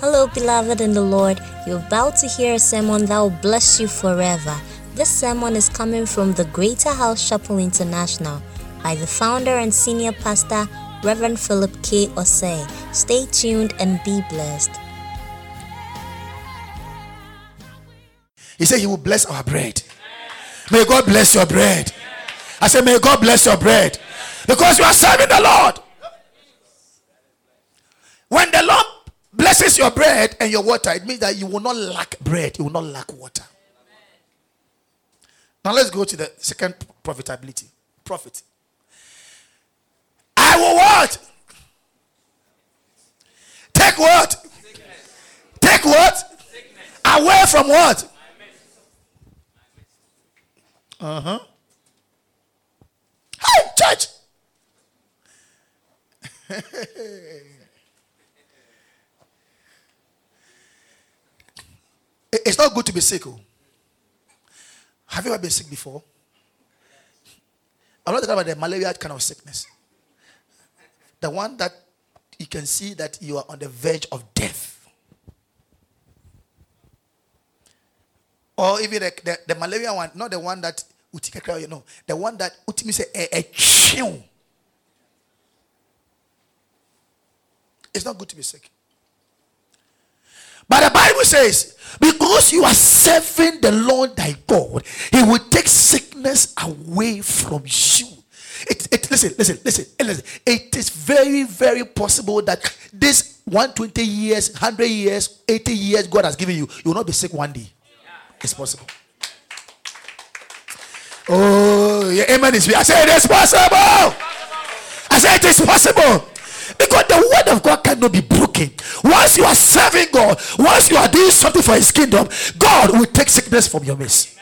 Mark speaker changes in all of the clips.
Speaker 1: Hello, beloved in the Lord. You're about to hear a sermon that will bless you forever. This sermon is coming from the Greater House Chapel International by the founder and senior pastor, Reverend Philip K. Osei. Stay tuned and be blessed.
Speaker 2: He said he will bless our bread. May God bless your bread. I said, May God bless your bread. Because you are serving the Lord. When the Lord blesses your bread and your water, it means that you will not lack bread, you will not lack water. Now let's go to the second profitability. Profit. I will what? Take what? Take what? Away from what? Uh huh. Hey, church. it's not good to be sick. Oh. Have you ever been sick before? I'm not talking about the malaria kind of sickness. The one that you can see that you are on the verge of death. Or even the, the, the malaria one, not the one that you know, the one that ultimately say a, a chill. It's not good to be sick. But the Bible says, because you are serving the Lord thy God, He will take sickness away from you. It, it, listen, listen, listen, eh, listen. It is very, very possible that this 120 years, 100 years, 80 years God has given you, you will not be sick one day. It's possible. Oh, yeah, amen. I say it is possible. I say it is possible. Because the word of God cannot be broken. Once you are serving God, once you are doing something for his kingdom, God will take sickness from your midst.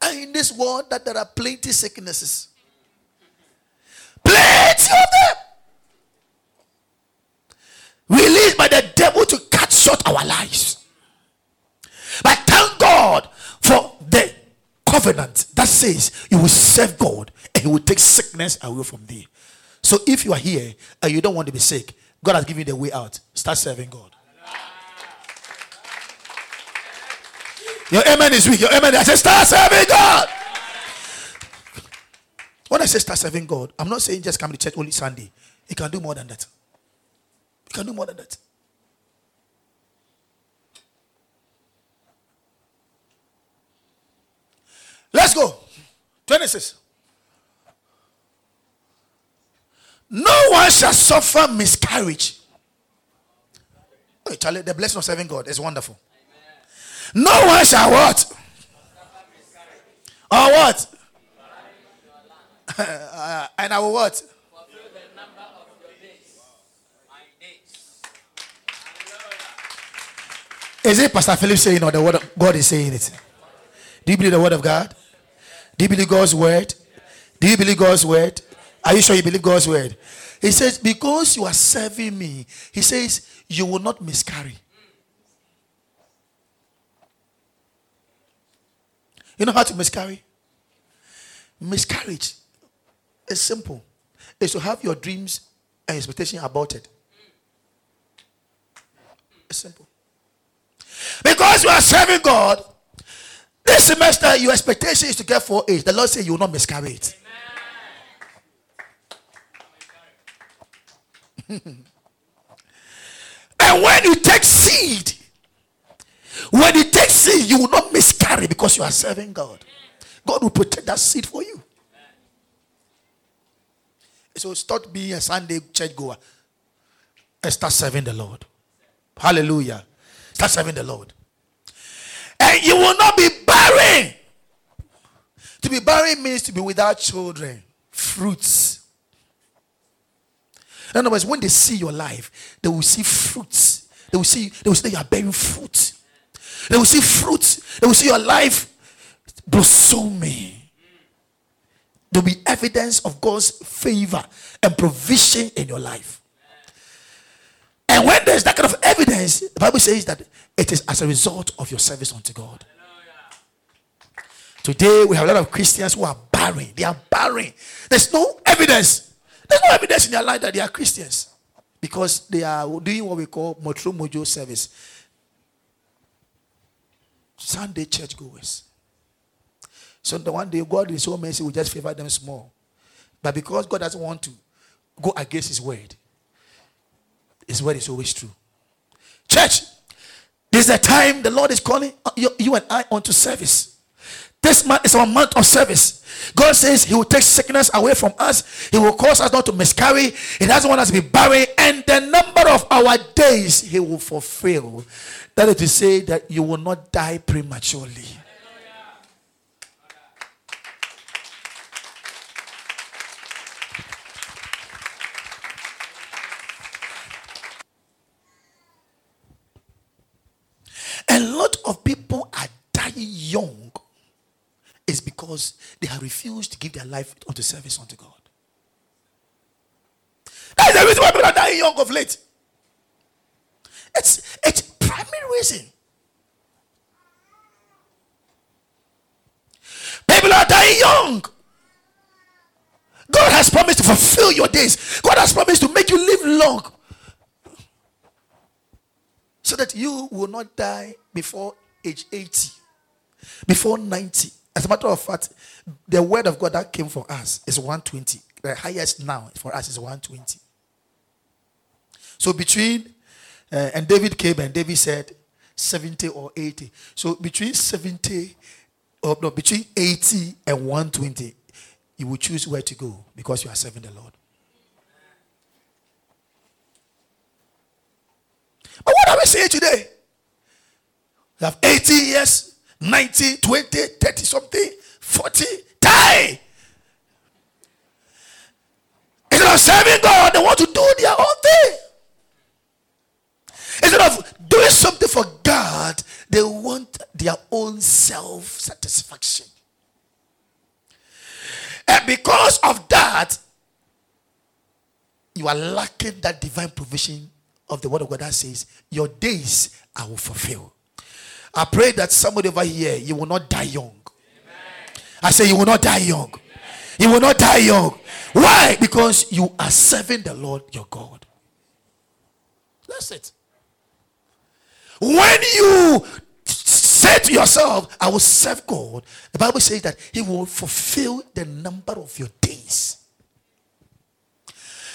Speaker 2: And in this world that there are plenty sicknesses. Plenty of them. Released by the devil to cut short our lives. But thank God for the covenant that says you will serve God He will take sickness away from thee. So if you are here and you don't want to be sick, God has given you the way out. Start serving God. Your amen is weak. Your amen. I say start serving God. When I say start serving God, I'm not saying just come to church only Sunday. You can do more than that. You can do more than that. Let's go. 26. No one shall suffer miscarriage. Oh, Charlie, the blessing of serving God is wonderful. Amen. No one shall what? Or what? uh, and I will what? Is it Pastor Philip saying or the word of God is saying it? Do you believe the word of God? Do you believe God's word? Do you believe God's word? Are you sure you believe God's word? He says, Because you are serving me, he says, you will not miscarry. You know how to miscarry? Miscarriage is simple. It's to have your dreams and expectation about it. It's simple. Because you are serving God, this semester, your expectation is to get 4 The Lord said you will not miscarry it. and when you take seed, when you take seed, you will not miscarry because you are serving God. God will protect that seed for you. So start being a Sunday church goer and start serving the Lord. Hallelujah. Start serving the Lord. And you will not be barren. To be barren means to be without children, fruits. In other words, when they see your life, they will see fruits. They will see, they will see you are bearing fruit. They will see fruits. They will see your life blossoming. There will be evidence of God's favor and provision in your life. And when there's that kind of evidence, the Bible says that it is as a result of your service unto God. Today we have a lot of Christians who are barren. They are barren. There's no evidence. There's no evidence in their life that they are Christians because they are doing what we call Motro Mojo service. Sunday church goers. So the one day God is so mercy, we just favor them small. But because God doesn't want to go against his word, his word is always true. Church, this is the time the Lord is calling you, you and I onto service. This month is our month of service. God says He will take sickness away from us. He will cause us not to miscarry. He doesn't want us to be barren. And the number of our days He will fulfill. That is to say that you will not die prematurely. A lot of people are dying young is because they have refused to give their life unto service unto God. That is the reason why people are dying young of late. It's it's primary reason. People are dying young. God has promised to fulfill your days. God has promised to make you live long. So that you will not die before age 80, before 90. As a matter of fact, the word of God that came for us is 120. The highest now for us is 120. So between, uh, and David came and David said 70 or 80. So between 70, or no, between 80 and 120, you will choose where to go because you are serving the Lord. But what are we saying today? You have 80 years, 90, 20, 30 something, 40, die. Instead of serving God, they want to do their own thing. Instead of doing something for God, they want their own self satisfaction. And because of that, you are lacking that divine provision of the word of God that says, Your days I will fulfill. I pray that somebody over here, you will not die young. Amen. I say, you will not die young. Amen. You will not die young. Why? Because you are serving the Lord your God. That's it. When you say to yourself, I will serve God, the Bible says that He will fulfill the number of your days.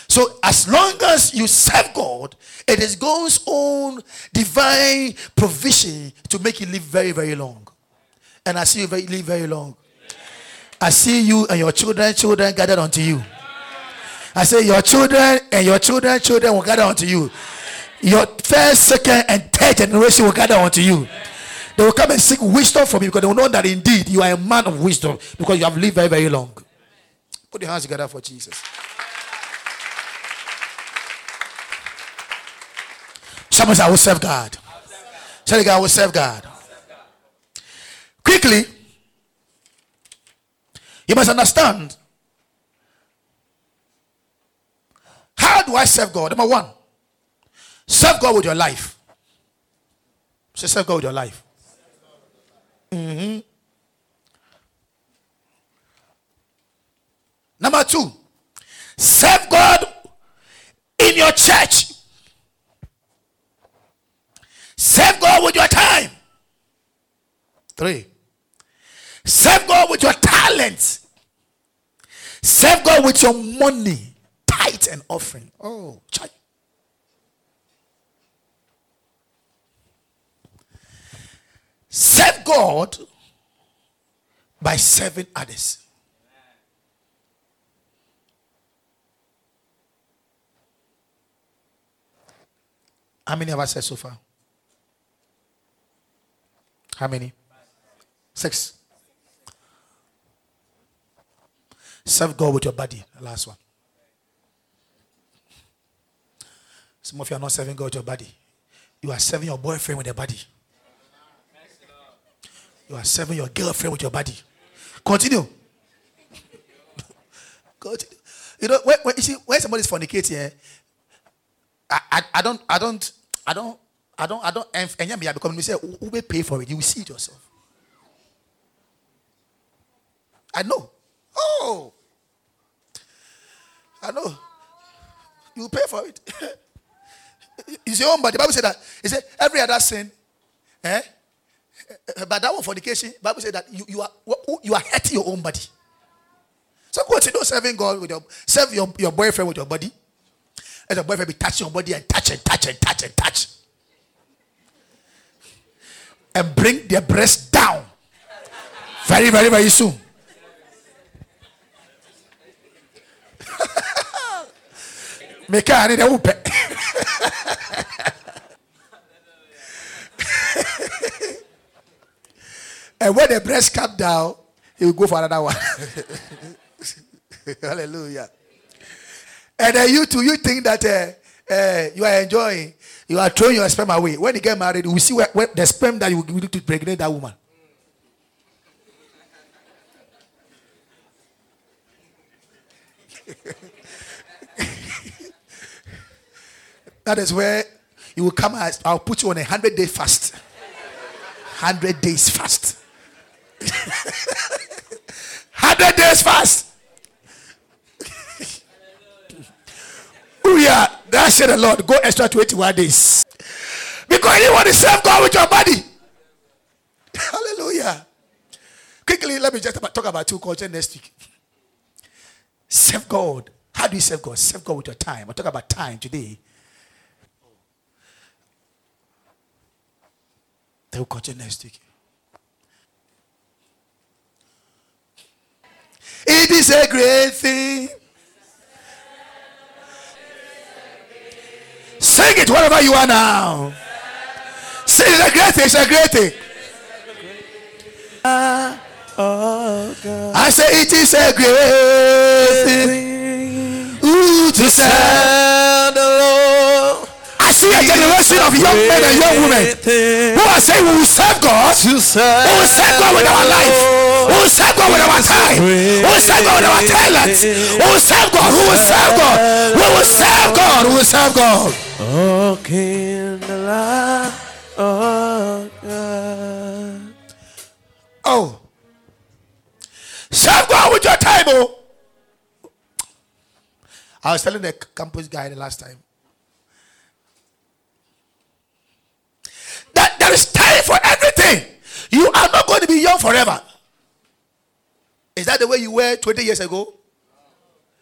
Speaker 2: So as long as you serve God, it is God's own divine provision to make you live very, very long. And I see you very, live very long. I see you and your children, children gathered unto you. I say your children and your children, children will gather unto you. Your first, second, and third generation will gather unto you. They will come and seek wisdom from you because they will know that indeed you are a man of wisdom because you have lived very, very long. Put your hands together for Jesus. Someone say, I will serve God. Say again, I will serve God. Quickly, you must understand how do I serve God? Number one, serve God with your life. Say, serve God with your life. Mm-hmm. Number two, serve God in your church. Serve God with your time. Three. Serve God with your talents. Serve God with your money, tithe and offering. Oh, child. Serve God by serving others. How many of us said so far? How many? Six. Serve God with your body. Last one. Some of you are not serving God with your body. You are serving your boyfriend with your body. You are serving your girlfriend with your body. Continue. Continue. You know, when, when you see when somebody's fornicating, eh, I, I, I don't, I don't, I don't I don't, I don't, and yeah, because you say, who will pay for it? You will see it yourself. I know. Oh, I know. You will pay for it. It's your own body. The Bible said that. It said every other sin, eh? But that one fornication, the Bible said that you, you are you are hurting your own body. So to serving God with your serve your, your boyfriend with your body. As your boyfriend be touching your body and touch and touch and touch and touch. And bring their breast down. Very, very, very soon. Make a need a whoop. And when the breast come down, he will go for another one. Hallelujah. And then you too, you think that uh, uh, you are enjoying, you are throwing your sperm away. When you get married, we see where, where the sperm that you will to pregnant that woman. that is where you will come as I'll put you on a hundred day fast. Hundred days fast. Hundred days fast. Yeah, that said the Lord. Go extra 21 days. Because you want to serve God with your body. Hallelujah. Quickly, let me just talk about two culture next week. Serve God. How do you serve God? Serve God with your time. I'll talk about time today. Will continue next week. It is a great thing. Sing it wherever you are now. Sing it a great thing. It's a great thing. I say it is a great thing. Ooh, to serve the Lord. I see a generation of young men and young women who are saying we will serve God. We will serve God with our life. Who will serve God with our time? Who will serve God with our talents? Who will serve God? Who will serve God? Who will serve God? Who will serve God? Oh, King oh God. Oh. Serve God with your oh. I was telling the campus guy the last time. That there is time for everything. You are not going to be young forever. Is that the way you were 20 years ago?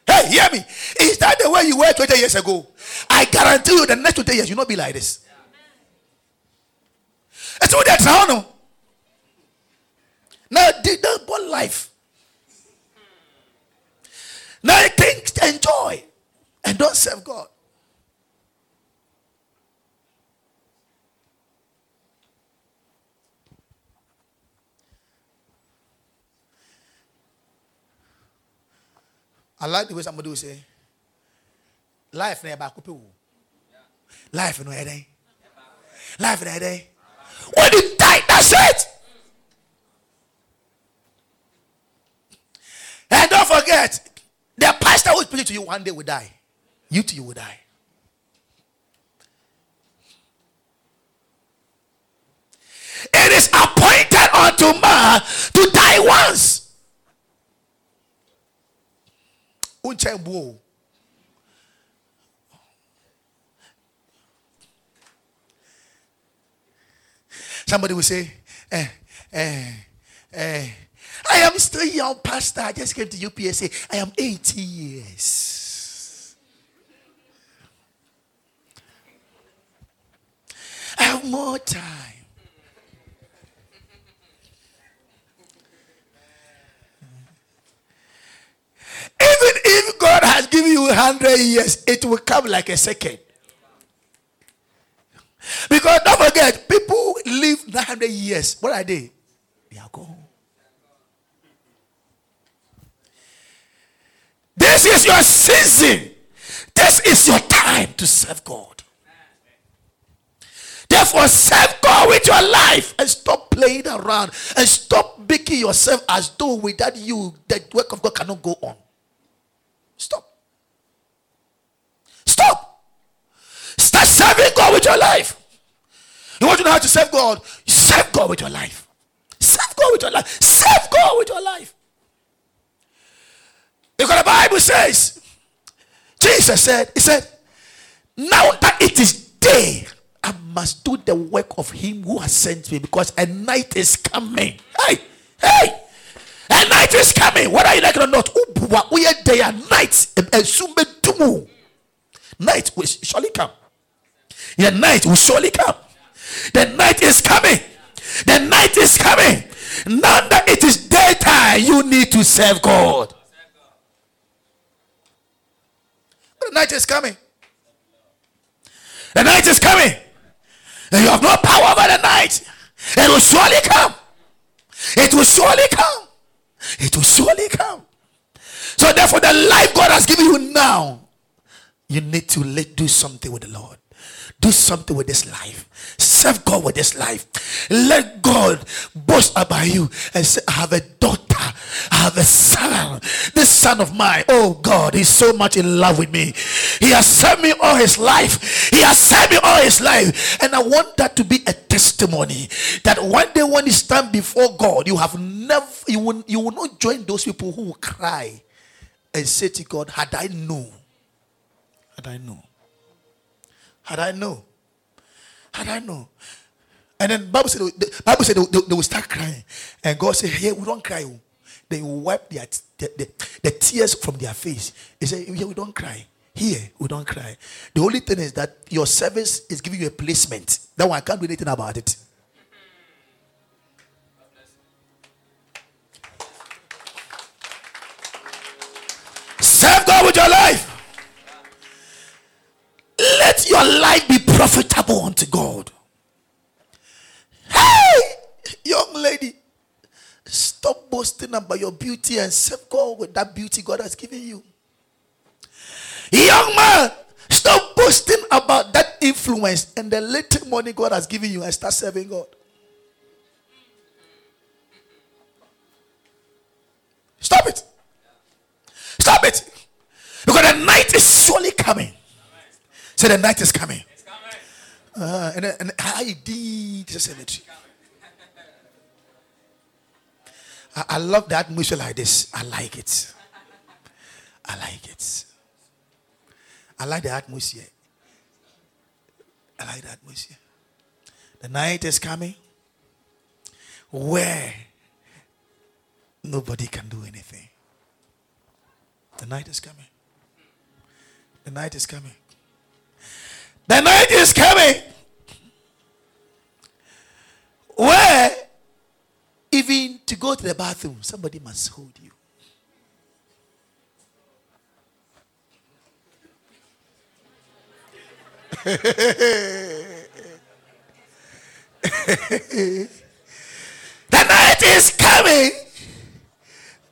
Speaker 2: Hey, hear me. Is that the way you were 20 years ago? I guarantee you the next 20 years you'll not be like this. It's what that's how Now, don't want life. Now, think, to enjoy, and don't serve God. I like the way somebody will say, life never back up. Life no head. Life no head. When you die, that's it. And don't forget, the pastor who is preaching to you one day will die. You too, will die. It is appointed unto man to die once. Wonkyɛn Somebody will say, eh, eh, eh, I am still young, Pastor. I just came to UPSA. I am 80 years. I have more time. Even if God has given you 100 years, it will come like a second. Because don't forget, people live 900 years. What are they? They are gone. This is your season. This is your time to serve God. Therefore, serve God with your life and stop playing around and stop making yourself as though without you the work of God cannot go on. Stop. Stop. Start serving God with your life. You want to know how to serve God? Serve God with your life. Serve God with your life. Serve God with your life. Because the Bible says, Jesus said, He said, now that it is day I must do the work of him who has sent me because a night is coming. Hey, hey, night is coming. Whether you like it or not, we are day and night. Night will surely come. The night will surely come. The night is coming. The night is coming. Now that it is daytime, you need to serve God. The night is coming. The night is coming. And you have no power over the night. It will surely come. It will surely come. It will surely come. So therefore, the life God has given you now, you need to let do something with the Lord. Do something with this life. Serve God with this life. Let God boast about you and say, I have a daughter. I have a son. This son of mine, oh God, he's so much in love with me. He has served me all his life. He has served me all his life. And I want that to be a testimony that one day when you stand before God, you have never, you will, you will not join those people who will cry and say to God, Had I known, had I known had I know? Had I know? And then Bible said the Bible said they, they, they will start crying. And God said, Hey, we don't cry. Oh. They wipe their, the, the, the tears from their face. He said, Here we don't cry. Here we don't cry. The only thing is that your service is giving you a placement. That one I can't do anything about it. Let your life be profitable unto God. Hey, young lady, stop boasting about your beauty and serve God with that beauty God has given you. Young man, stop boasting about that influence and the little money God has given you and start serving God. Stop it. Stop it. Because the night is surely coming. Say the night is coming. Uh, and, and I did the cemetery. I, I love that atmosphere like this. I like it. I like it. I like the atmosphere. I like the atmosphere. The night is coming where nobody can do anything. The night is coming. The night is coming. The night is coming where even to go to the bathroom, somebody must hold you. the night is coming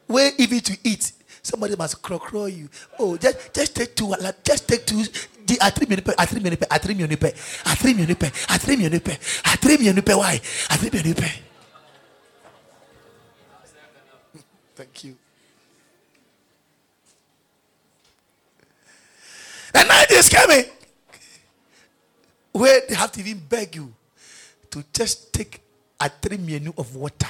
Speaker 2: where even to eat somebody must crow crow you oh just just take two uh, just take two di atiri mmienu pɛ atiri mmienu pɛ atiri mmienu pɛ atiri mmienu pɛ atiri mmienu pɛ atiri mmienu why atiri mmienu pɛ. Thank you. The night is coming where they have to even beg you to just take a three menu of water.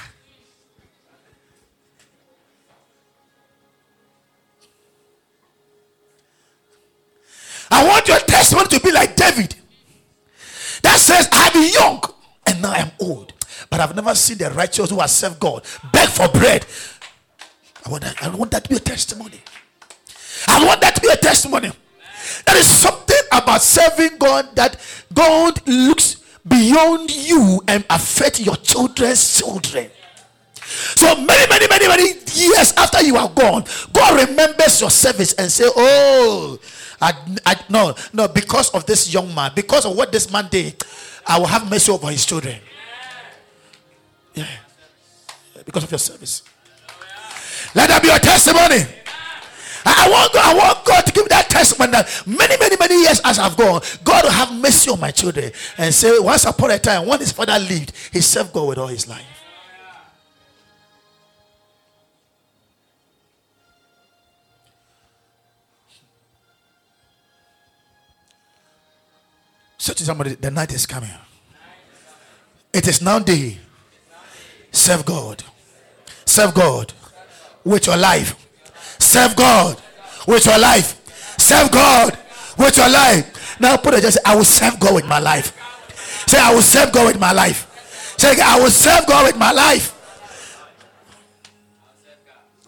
Speaker 2: I want your testimony to be like David. That says, I've been young and now I'm old. But I've never seen the righteous who have served God beg for bread. I want that, I want that to be a testimony. I want that to be a testimony. There is something about serving God that God looks beyond you and affect your children's children. So many, many, many, many years after you are gone, God remembers your service and say, "Oh, I, I, no, no, because of this young man, because of what this man did, I will have mercy over his children. Yeah. Because of your service. Let that be your testimony. I want God, I want God to give that testimony that many, many, many years as I've gone, God will have mercy on my children and say, once upon a time, when his father lived, he served God with all his life. Say to somebody, the night is coming. It is now day. Serve God. Serve God with your life. Serve God with your life. Serve God with your life. Now put it just I will serve God with my life. Say, I will serve God with my life. Say, I will serve God with my life.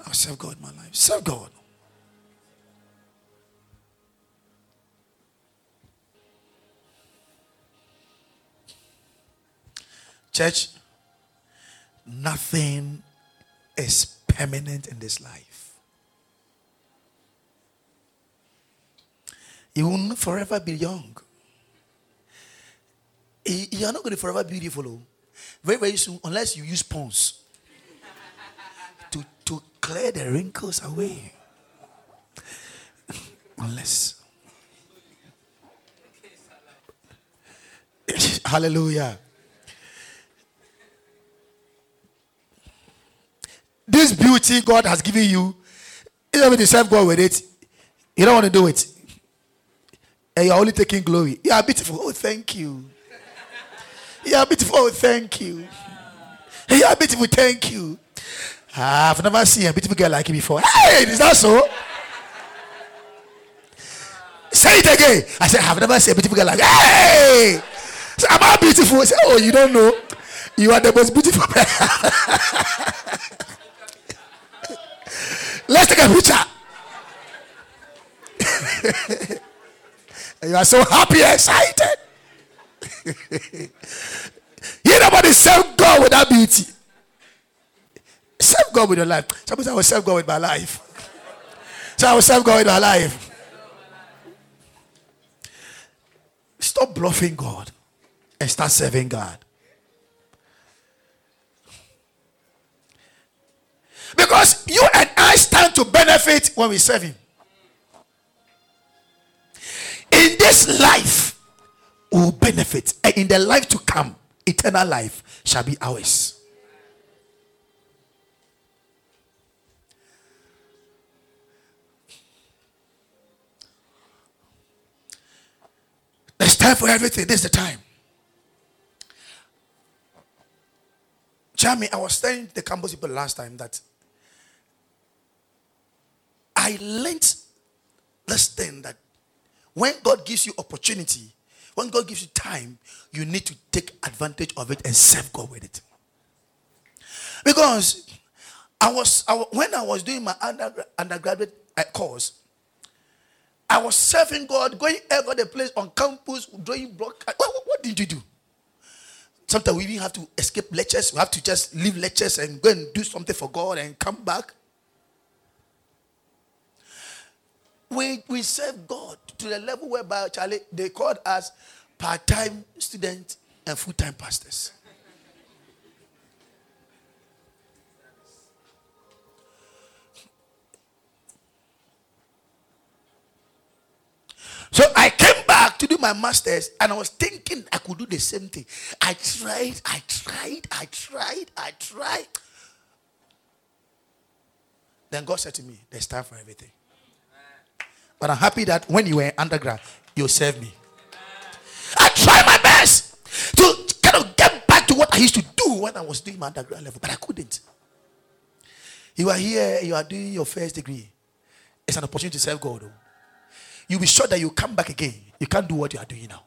Speaker 2: I will serve God with my life. Serve God. Church, nothing is permanent in this life. You will not forever be young. You are not going to forever be beautiful. Oh. Very, very soon, unless you use Pond's to, to clear the wrinkles away. unless. Hallelujah. This beauty God has given you, you don't to serve God with it. You don't want to do it. And you're only taking glory. You are beautiful. Oh, thank you. You are beautiful. Oh, thank you. You are beautiful. Thank you. I've never seen a beautiful girl like you before. Hey, is that so? Say it again. I said, I've never seen a beautiful girl like Hey! So, am I beautiful? I said, Oh, you don't know. You are the most beautiful. Let's take a picture. you are so happy excited. you nobody serve God with that beauty. Serve God with your life. Somebody I will serve God with my life. So I will serve God with my life. Stop bluffing God and start serving God. Because you and I stand to benefit when we serve Him. In this life, we will benefit. And in the life to come, eternal life shall be ours. There's time for everything. This is the time. Jamie, I was telling the campus people last time that I learned this thing that when God gives you opportunity, when God gives you time, you need to take advantage of it and serve God with it. Because I was, I, when I was doing my undergraduate uh, course, I was serving God, going over the place on campus, doing broadcast. What, what, what did you do? Sometimes we even have to escape lectures. We have to just leave lectures and go and do something for God and come back. We, we serve God to the level whereby Charlie, they called us part-time students and full-time pastors. So I came back to do my master's and I was thinking I could do the same thing. I tried, I tried, I tried, I tried. Then God said to me, There's time for everything. But I'm happy that when you were undergrad, you served me. I tried my best to kind of get back to what I used to do when I was doing my undergrad level, but I couldn't. You are here, you are doing your first degree. It's an opportunity to serve God. Though. You'll be sure that you come back again. You can't do what you are doing now.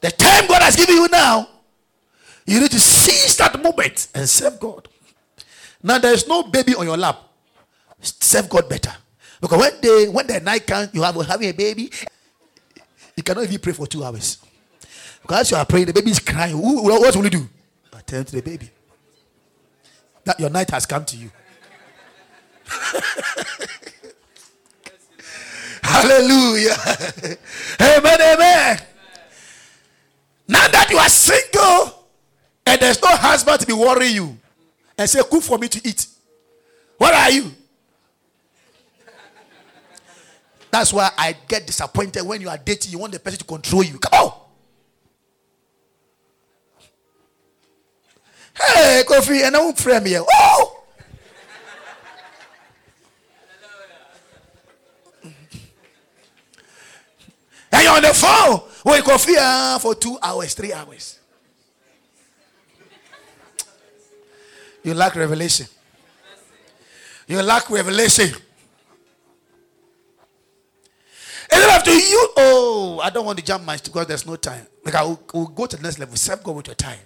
Speaker 2: The time God has given you now, you need to seize that moment and serve God. Now there is no baby on your lap. Serve God better. Because when they when the night comes, you have having a baby, you cannot even pray for two hours. Because you are praying, the baby is crying. What will you do? Attend to the baby. That your night has come to you. Hallelujah. amen, amen. Now that you are single and there's no husband to be worrying you, and say, Cook for me to eat. What are you? That's why I get disappointed when you are dating, you want the person to control you. Come on. Hey, Kofi, and I won't frame here. Oh! and you're on the phone with Kofi uh, for two hours, three hours. You lack revelation. You lack revelation. And after you, oh, I don't want to jump much because there's no time. Like I will, will go to the next level. Serve God with your time.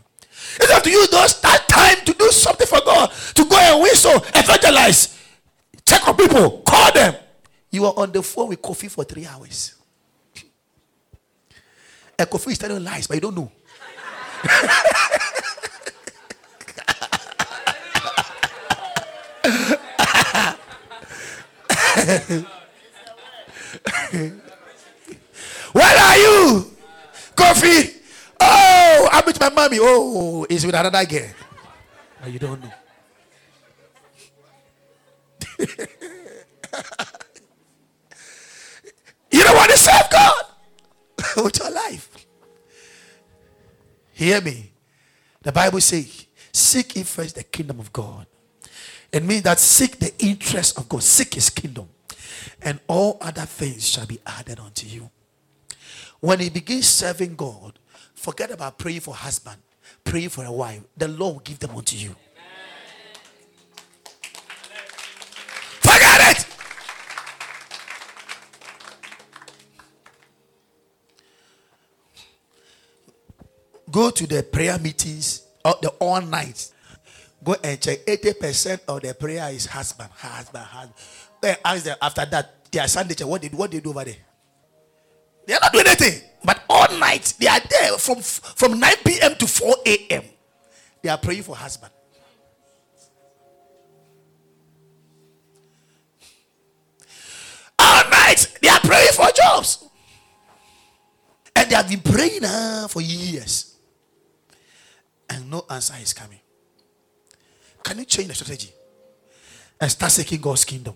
Speaker 2: It's up to you those that time to do something for God, to go and whistle, evangelize, check on people, call them. You are on the phone with Kofi for three hours. And Kofi is telling lies, but you don't know. Where are you? Kofi. Oh, I'm with my mommy. Oh, is with another girl. But ah, you don't know. you don't want to serve God with your life. Hear me. The Bible says, Seek ye first the kingdom of God. It means that seek the interest of God, seek his kingdom, and all other things shall be added unto you. When he begins serving God, forget about praying for husband, praying for a wife. The Lord will give them unto you. Forget it. Go to the prayer meetings, or the all night. Go and check. 80% of the prayer is husband, husband, husband. Then ask them after that, their Sunday church, what did what they do over there? They are not doing anything. But all night they are there from from 9 p.m. to 4 a.m. They are praying for husband. All night they are praying for jobs. And they have been praying uh, for years. And no answer is coming. Can you change the strategy? And start seeking God's kingdom.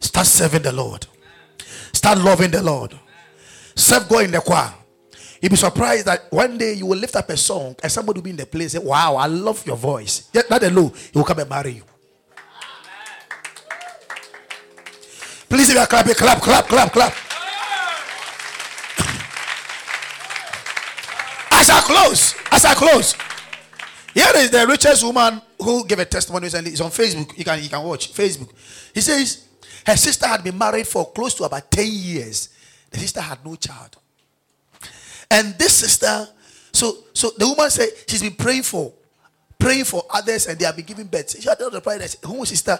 Speaker 2: Start serving the Lord. Start loving the Lord. Serve God in the choir. You'll be surprised that one day you will lift up a song and somebody will be in the place say, Wow, I love your voice. Yet not alone, he will come and marry you. Please, if you are clapping, clap, clap, clap, clap. As I close, as I close, here is the richest woman who gave a testimony recently. It's on Facebook. You can you can watch Facebook. He says her sister had been married for close to about 10 years. The sister had no child. And this sister, so so the woman said she's been praying for praying for others and they have been giving birth. She had the prayer that who sister.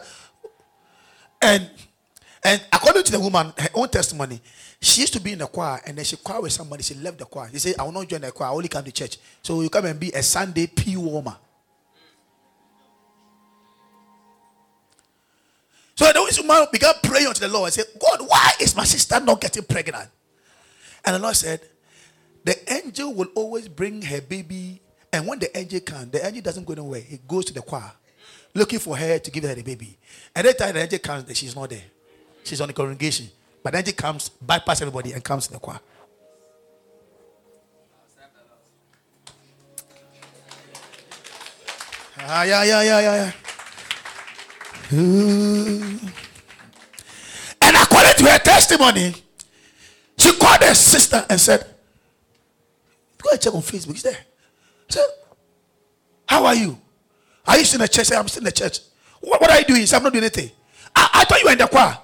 Speaker 2: And and according to the woman, her own testimony, she used to be in the choir and then she choir with somebody. She left the choir. She said, I will not join the choir, I only come to church. So you come and be a Sunday P warmer. So the woman began praying unto the Lord and said, God, why is my sister not getting pregnant? And the Lord said, The angel will always bring her baby. And when the angel comes, the angel doesn't go anywhere. He goes to the choir looking for her to give her the baby. And that time the angel comes, she's not there. She's on the congregation. But the angel comes, bypass everybody, and comes to the choir. Ah, yeah, yeah, yeah, yeah, yeah. And according to her testimony, she called her sister and said, Go and check on Facebook. He's there. Said, How are you? Are you still in the church? Say, I'm still in the church. What, what are you doing? He said, I'm not doing anything. I, I thought you were in the choir.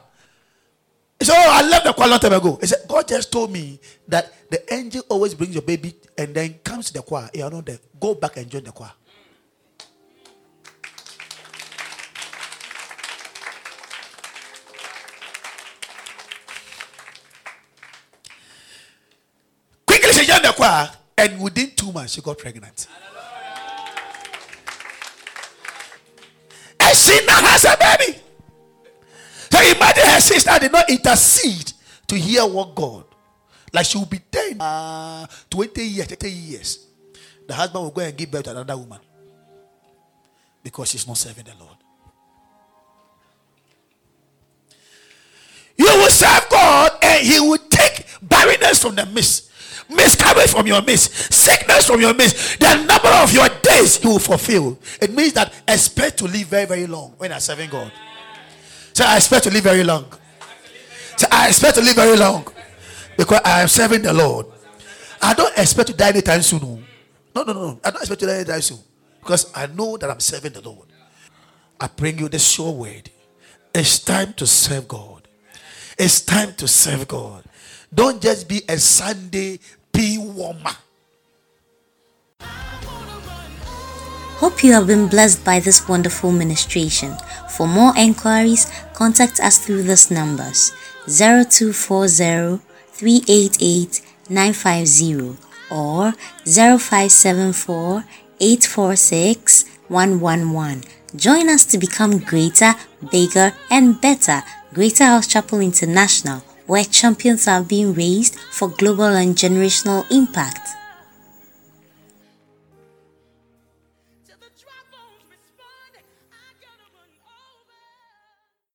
Speaker 2: He said, Oh, I left the choir a long time ago. He said, God just told me that the angel always brings your baby and then comes to the choir. You are not there. Go back and join the choir. And within two months, she got pregnant. And she now has a baby. So imagine her sister did not intercede to hear what God. Like she will be 10, uh, 20 years, 30 years. The husband will go and give birth to another woman. Because she's not serving the Lord. You will serve God and He will take barrenness from the midst miscarriage from your midst, sickness from your midst, the number of your days you will fulfill. It means that expect to live very, very long when you're serving God. So I expect to live very long. So I expect to live very long because I am serving the Lord. I don't expect to die anytime soon. Oh. No, no, no. I don't expect to die anytime soon because I know that I'm serving the Lord. I bring you the sure word It's time to serve God. It's time to serve God. Don't just be a Sunday pee warmer.
Speaker 1: Hope you have been blessed by this wonderful ministration. For more enquiries, contact us through these numbers 0240 388 950 or 0574 846 111. Join us to become greater, bigger, and better. Greater House Chapel International, where champions are being raised for global and generational impact.